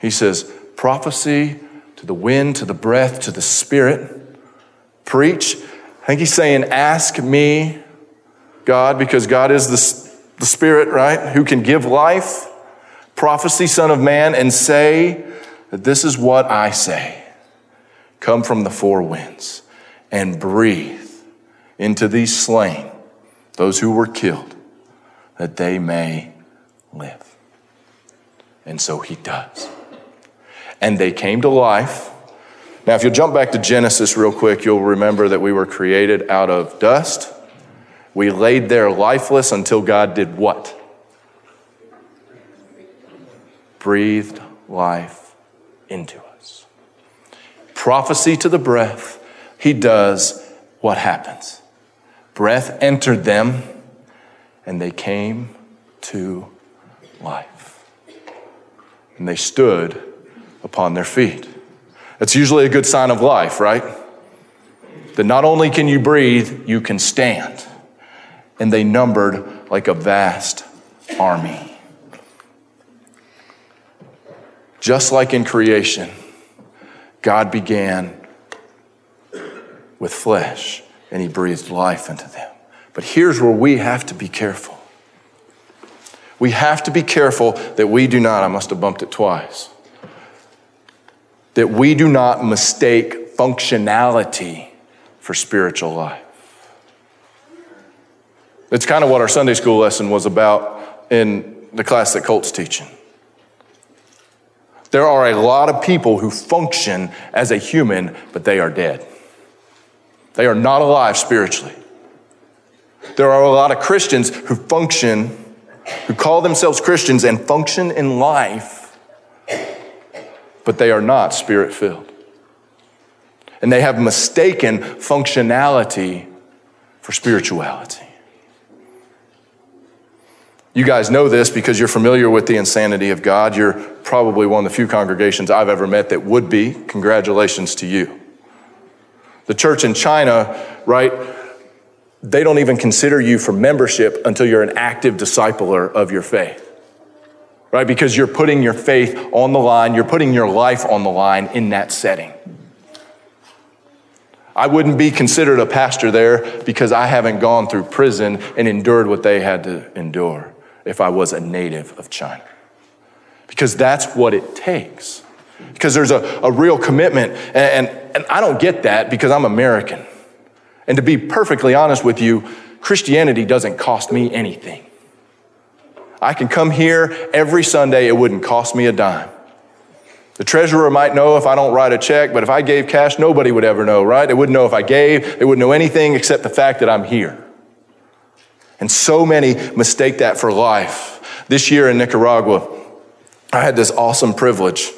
Speaker 2: He says, prophecy to the wind, to the breath, to the spirit. Preach. I think he's saying, ask me, God, because God is the, the spirit, right? Who can give life. Prophecy, son of man, and say that this is what I say. Come from the four winds and breathe into these slain those who were killed, that they may live. And so he does. And they came to life. Now, if you'll jump back to Genesis real quick, you'll remember that we were created out of dust. We laid there lifeless until God did what? Breathed life into us. Prophecy to the breath, he does what happens breath entered them, and they came to life. And they stood upon their feet. That's usually a good sign of life, right? That not only can you breathe, you can stand. And they numbered like a vast army. Just like in creation, God began with flesh and he breathed life into them. But here's where we have to be careful. We have to be careful that we do not, I must have bumped it twice, that we do not mistake functionality for spiritual life. It's kind of what our Sunday school lesson was about in the class that Colt's teaching. There are a lot of people who function as a human, but they are dead. They are not alive spiritually. There are a lot of Christians who function, who call themselves Christians and function in life, but they are not spirit filled. And they have mistaken functionality for spirituality. You guys know this because you're familiar with the insanity of God. You're probably one of the few congregations I've ever met that would be. Congratulations to you. The church in China, right, they don't even consider you for membership until you're an active discipler of your faith. Right? Because you're putting your faith on the line, you're putting your life on the line in that setting. I wouldn't be considered a pastor there because I haven't gone through prison and endured what they had to endure if I was a native of China. Because that's what it takes because there's a, a real commitment. And, and, and I don't get that because I'm American. And to be perfectly honest with you, Christianity doesn't cost me anything. I can come here every Sunday, it wouldn't cost me a dime. The treasurer might know if I don't write a check, but if I gave cash, nobody would ever know, right? They wouldn't know if I gave, they wouldn't know anything except the fact that I'm here. And so many mistake that for life. This year in Nicaragua, I had this awesome privilege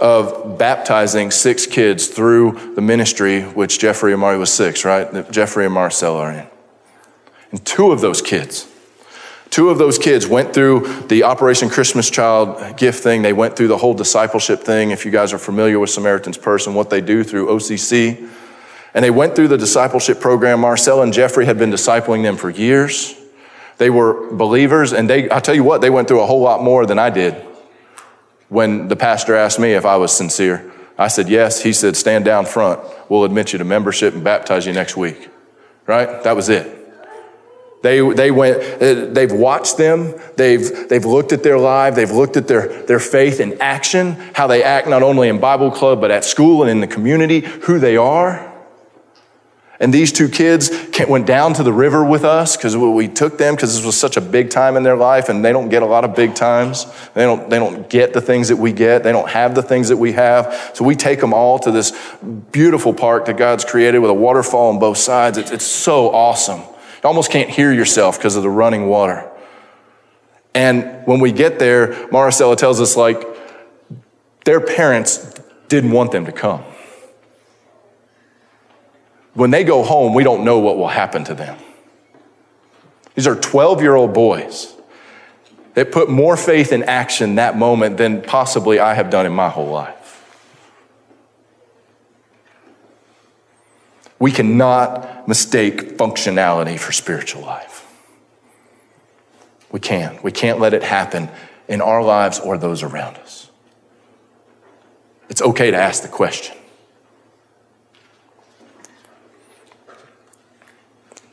Speaker 2: of baptizing six kids through the ministry, which Jeffrey and Mari was six, right? That Jeffrey and Marcel are in. And two of those kids, two of those kids went through the Operation Christmas Child gift thing. They went through the whole discipleship thing. If you guys are familiar with Samaritan's Purse and what they do through OCC. And they went through the discipleship program. Marcel and Jeffrey had been discipling them for years. They were believers, and they, I tell you what, they went through a whole lot more than I did when the pastor asked me if I was sincere, I said, yes. He said, stand down front. We'll admit you to membership and baptize you next week. Right? That was it. They, they went, uh, they've watched them. They've, they've looked at their life. They've looked at their, their faith in action, how they act not only in Bible club, but at school and in the community, who they are. And these two kids went down to the river with us because we took them because this was such a big time in their life and they don't get a lot of big times. They don't, they don't get the things that we get. They don't have the things that we have. So we take them all to this beautiful park that God's created with a waterfall on both sides. It's, it's so awesome. Almost can't hear yourself because of the running water. And when we get there, Maricela tells us like their parents didn't want them to come. When they go home, we don't know what will happen to them. These are 12 year old boys that put more faith in action that moment than possibly I have done in my whole life. We cannot mistake functionality for spiritual life. We can't. We can't let it happen in our lives or those around us. It's okay to ask the question.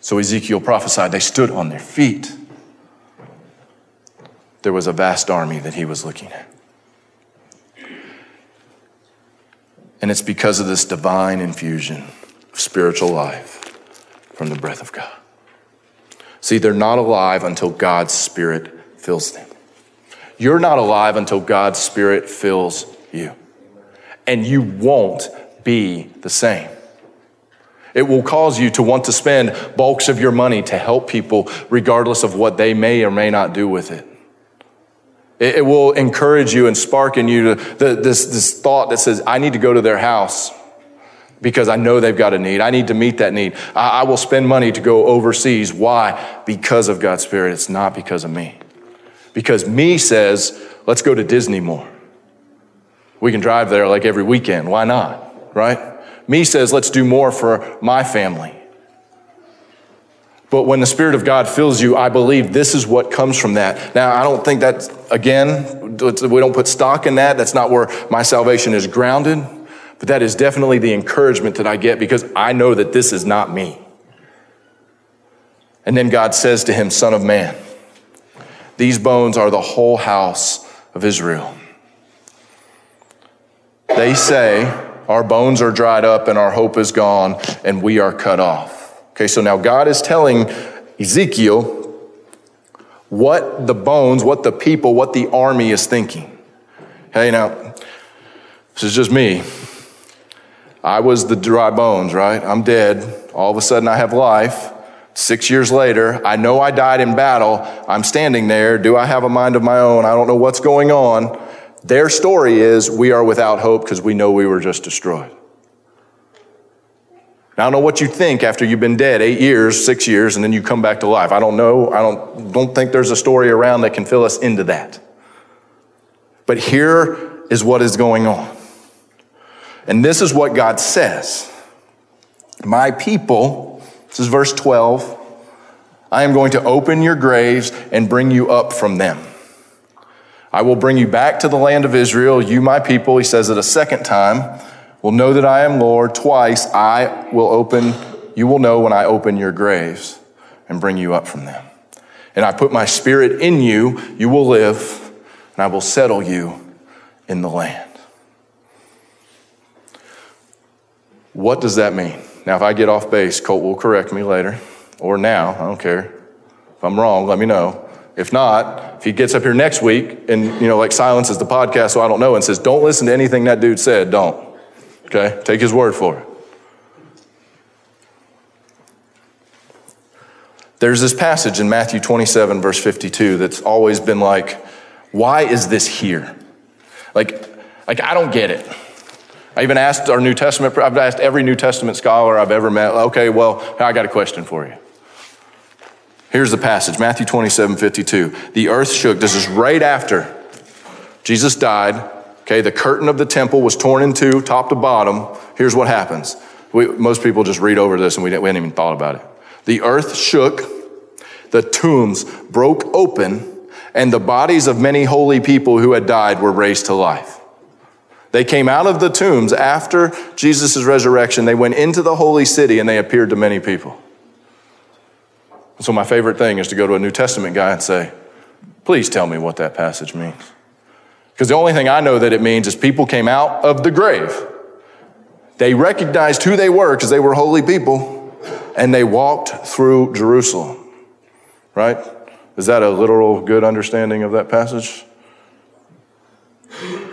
Speaker 2: So Ezekiel prophesied, they stood on their feet. There was a vast army that he was looking at. And it's because of this divine infusion spiritual life from the breath of God. See, they're not alive until God's Spirit fills them. You're not alive until God's Spirit fills you. And you won't be the same. It will cause you to want to spend bulks of your money to help people, regardless of what they may or may not do with it. It, will encourage you and spark in you to this, this thought that says, I need to go to their house because I know they've got a need. I need to meet that need. I, I will spend money to go overseas. Why? Because of God's Spirit. It's not because of me. Because me says, let's go to Disney more. We can drive there like every weekend. Why not? Right? Me says, let's do more for my family. But when the Spirit of God fills you, I believe this is what comes from that. Now, I don't think that, again, we don't put stock in that. That's not where my salvation is grounded. But that is definitely the encouragement that I get because I know that this is not me. And then God says to him, Son of man, these bones are the whole house of Israel. They say, our bones are dried up and our hope is gone and we are cut off. Okay, so now God is telling Ezekiel what the bones, what the people, what the army is thinking. Hey, now, this is just me. I was the dry bones, right? I'm dead. All of a sudden, I have life. Six years later, I know I died in battle. I'm standing there. Do I have a mind of my own? I don't know what's going on. Their story is we are without hope because we know we were just destroyed. Now, I don't know what you think after you've been dead eight years, six years, and then you come back to life. I don't know. I don't, don't think there's a story around that can fill us into that. But here is what is going on. And this is what God says My people, this is verse 12, I am going to open your graves and bring you up from them. I will bring you back to the land of Israel, you, my people. He says it a second time. Will know that I am Lord. Twice I will open, you will know when I open your graves and bring you up from them. And I put my spirit in you, you will live, and I will settle you in the land. What does that mean? Now, if I get off base, Colt will correct me later, or now, I don't care. If I'm wrong, let me know. If not, if he gets up here next week and, you know, like silences the podcast so I don't know and says, don't listen to anything that dude said, don't. Okay? Take his word for it. There's this passage in Matthew 27, verse 52, that's always been like, why is this here? Like, like I don't get it. I even asked our New Testament, I've asked every New Testament scholar I've ever met, okay, well, I got a question for you. Here's the passage Matthew 27 52. The earth shook. This is right after Jesus died. Okay, the curtain of the temple was torn in two, top to bottom. Here's what happens. We, most people just read over this and we, didn't, we hadn't even thought about it. The earth shook, the tombs broke open, and the bodies of many holy people who had died were raised to life. They came out of the tombs after Jesus' resurrection. They went into the holy city and they appeared to many people. So, my favorite thing is to go to a New Testament guy and say, Please tell me what that passage means. Because the only thing I know that it means is people came out of the grave. They recognized who they were because they were holy people. and they walked through Jerusalem. Right? Is that a literal good understanding of that passage?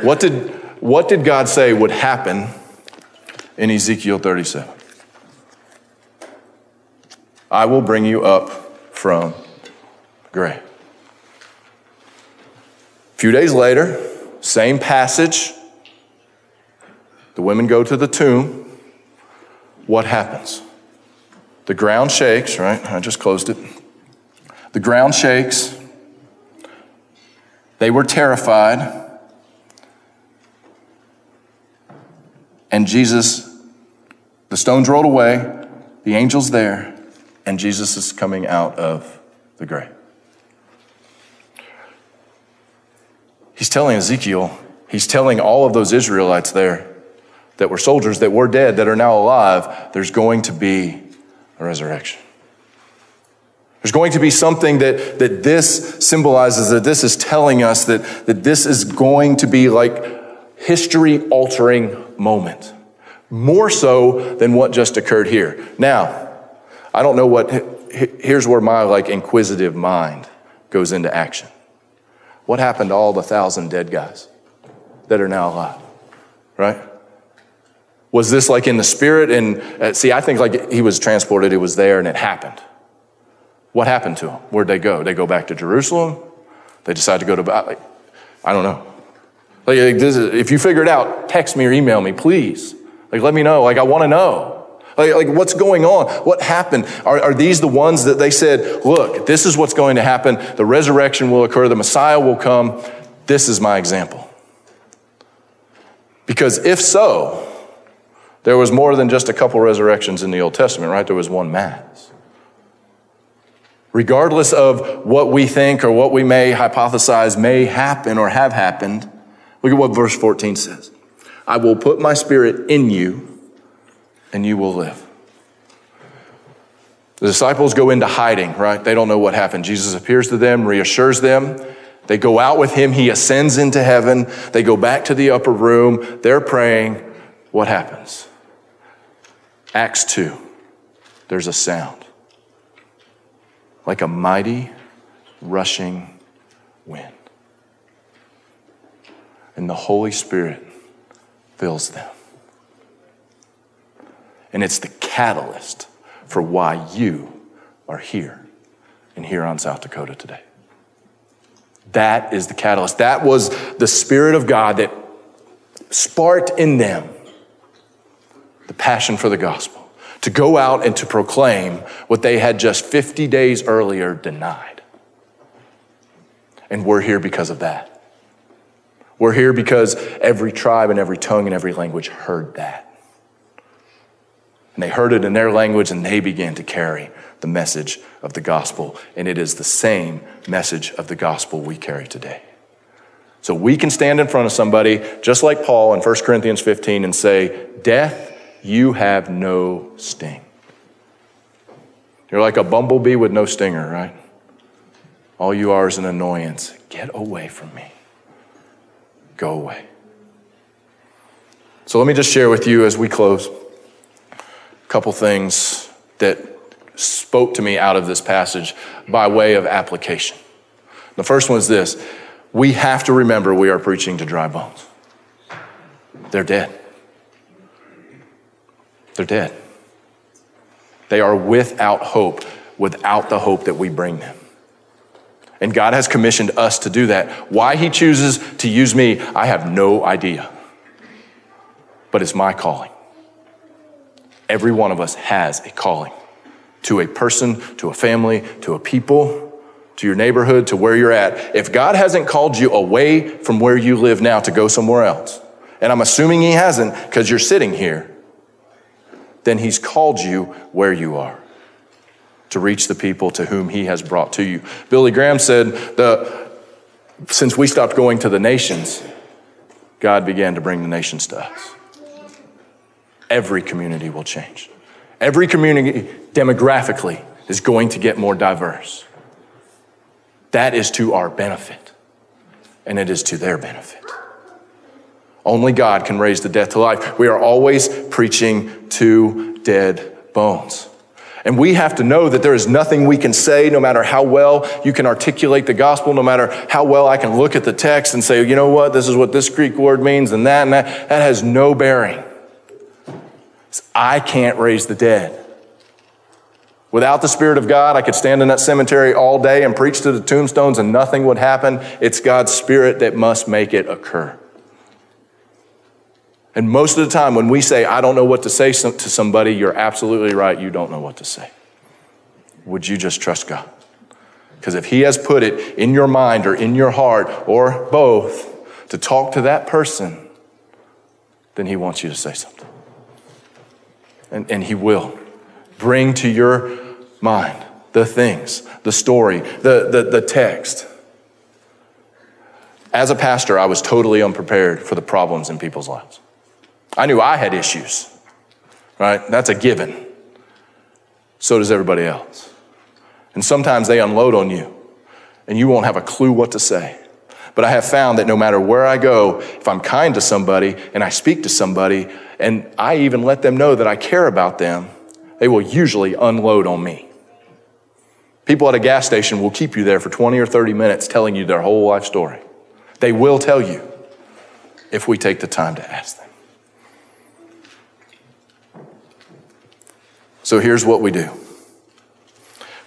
Speaker 2: What did, what did God say would happen in Ezekiel 37? I will bring you up from grave. A few days later, same passage. The women go to the tomb. What happens? The ground shakes, right? I just closed it. The ground shakes. They were terrified. And Jesus, the stones rolled away, the angel's there, and Jesus is coming out of the grave. He's telling Ezekiel, he's telling all of those Israelites there that were soldiers that were dead, that are now alive, there's going to be a resurrection. There's going to be something that, that this symbolizes, that this is telling us that, that this is going to be like history altering moment. More so than what just occurred here. Now, I don't know what, here's where my like inquisitive mind goes into action. What happened to all the thousand dead guys that are now alive? Right? Was this like in the spirit? And uh, see, I think like he was transported, it was there and it happened. What happened to them? Where'd they go? They go back to Jerusalem? They decide to go to, like, I don't know. Like, is, if you figure it out, text me or email me, please. Like, let me know. Like, I want to know. Like, like, what's going on? What happened? Are, are these the ones that they said, look, this is what's going to happen. The resurrection will occur. The Messiah will come. This is my example. Because if so, there was more than just a couple resurrections in the Old Testament, right? There was one mass. Regardless of what we think or what we may hypothesize may happen or have happened, look at what verse 14 says. I will put my spirit in you and you will live. The disciples go into hiding, right? They don't know what happened. Jesus appears to them, reassures them. They go out with him. He ascends into heaven. They go back to the upper room. They're praying. What happens? Acts 2. There's a sound like a mighty rushing wind. And the Holy Spirit fills them. And it's the catalyst for why you are here in on South Dakota today. That is the catalyst. That was the Spirit of God that sparked in them the passion for the gospel to go out and to proclaim what they had just 50 days earlier denied. And we're here because of that. We're here because every tribe and every tongue and every language heard that. And they heard it in their language and they began to carry the message of the gospel. And it is the same message of the gospel we carry today. So we can stand in front of somebody, just like Paul in 1 Corinthians 15, and say, Death, you have no sting. You're like a bumblebee with no stinger, right? All you are is an annoyance. Get away from me. Go away. So let me just share with you as we close a couple things that spoke to me out of this passage by way of application. The first one is this we have to remember we are preaching to dry bones. They're dead. They're dead. They are without hope, without the hope that we bring them. And God has commissioned us to do that. Why He chooses to use me, I have no idea. But it's my calling. Every one of us has a calling to a person, to a family, to a people, to your neighborhood, to where you're at. If God hasn't called you away from where you live now to go somewhere else, and I'm assuming He hasn't because you're sitting here, then He's called you where you are to reach the people to whom He has brought to you. Billy Graham said, the, since we stopped going to the nations, God began to bring the nations to us every community will change. Every community demographically is going to get more diverse. That is to our benefit, and it is to their benefit. Only God can raise the dead to life. We are always preaching to dead bones. And we have to know that there is nothing we can say, no matter how well you can articulate the gospel, no matter how well I can look at the text and say, you know what, this is what this Greek word means, and that and that. That has no bearing. I can't raise the dead. Without the Spirit of God, I could stand in that cemetery all day and preach to the tombstones and nothing would happen. It's God's Spirit that must make it occur. And most of the time, when we say, I don't know what to say to somebody, you're absolutely right. You don't know what to say. Would you just trust God? Because if He has put it in your mind or in your heart or both to talk to that person, then He wants you to say something. And, and He will bring to your mind the things, the story, the, the, the text. As a pastor, I was totally unprepared for the problems in people's lives. I knew I had issues, right? That's a given. So does everybody else. And sometimes they unload on you, and you won't have a clue what to say. But I have found that no matter where I go, if I'm kind to somebody and I speak to somebody, and I even let them know that I care about them, they will usually unload on me. People at a gas station will keep you there for 20 or 30 minutes telling you their whole life story. They will tell you if we take the time to ask them. So here's what we do.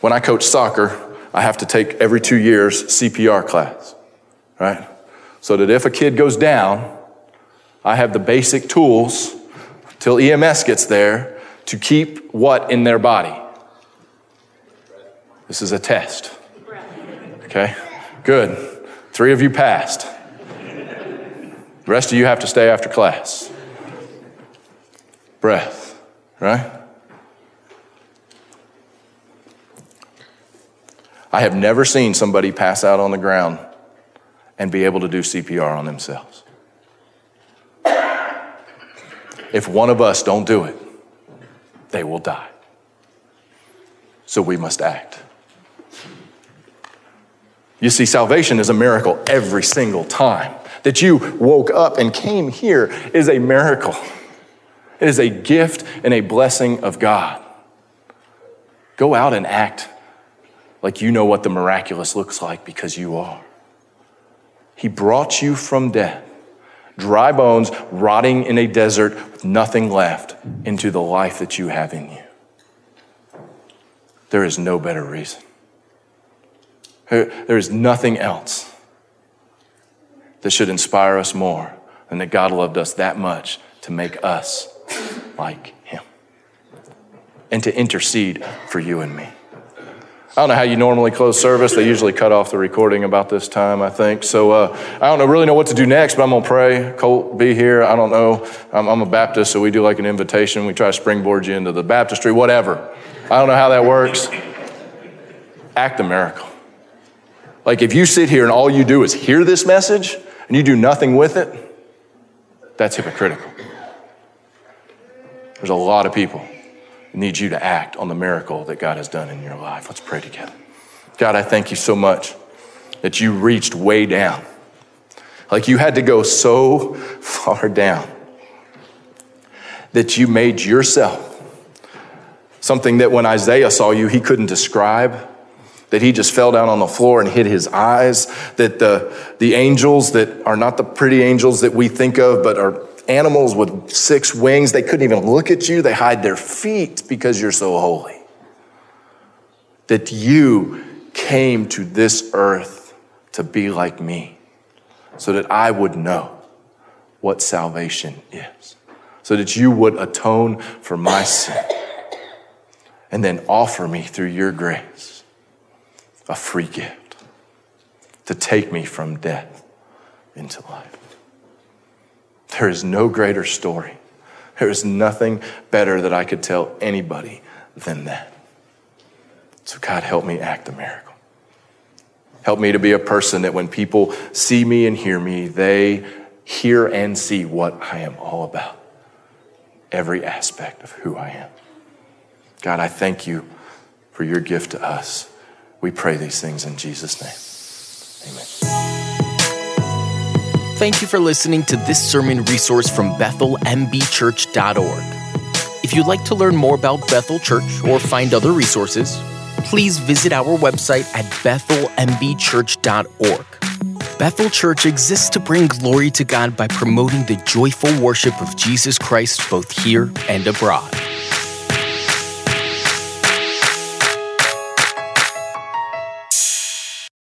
Speaker 2: When I coach soccer, I have to take every two years CPR class, right? So that if a kid goes down, I have the basic tools till EMS gets there to keep what in their body? This is a test. Okay? Good. Three of you passed. The rest of you have to stay after class. Breath, right? I have never seen somebody pass out on the ground and be able to do CPR on themselves. If one of us don't do it, they will die. So we must act. You see, salvation is a miracle every single time. That you woke up and came here is a miracle. It is a gift and a blessing of God. Go out and act like you know what the miraculous looks like because you are. He brought you from death, dry bones rotting in a desert with nothing left, into the life that you have in you. There is no better reason. There is nothing else that should inspire us more than that God loved us that much to make us like Him and to intercede for you and me. I don't know how you normally close service. They usually cut off the recording about this time, I think. So uh, I don't know, really know what to do next, but I'm going to pray. Colt, be here. I don't know. I'm, I'm, a Baptist, so we do like an invitation. We try to springboard you into the baptistry, whatever. I don't know how that works. Act the miracle. Like if you sit here and all you do is hear this message and you do nothing with it, that's hypocritical. There's a lot of people need you to act on the miracle that God has done in your life. Let's pray together. God, I thank you so much that you reached way down. Like you had to go so *laughs* far down that you made yourself something that when Isaiah saw you, he couldn't describe. That he just fell down on the floor and hid his eyes. That the, the angels that are not the pretty angels that we think of, but are animals with six wings. They couldn't even look at you. They hide their feet because you're so holy. That you came to this earth to be like me so that I would know what salvation is, so that you would atone for my sin and then offer me through your grace a free gift to take me from death into life. There is no greater story. There is nothing better that I could tell anybody than that. So, God, help me act a miracle. Help me to be a person that when people see me and hear me, they hear and see what I am all about. Every aspect of who I am. God, I thank you for your gift to us. We pray these things in Jesus' name. Amen.
Speaker 1: Thank you for listening to this sermon resource from BethelMBChurch.org. If you'd like to learn more about Bethel Church or find other resources, please visit our website at bethelmbchurch.org. Bethel Church exists to bring glory to God by promoting the joyful worship of Jesus Christ both here and abroad.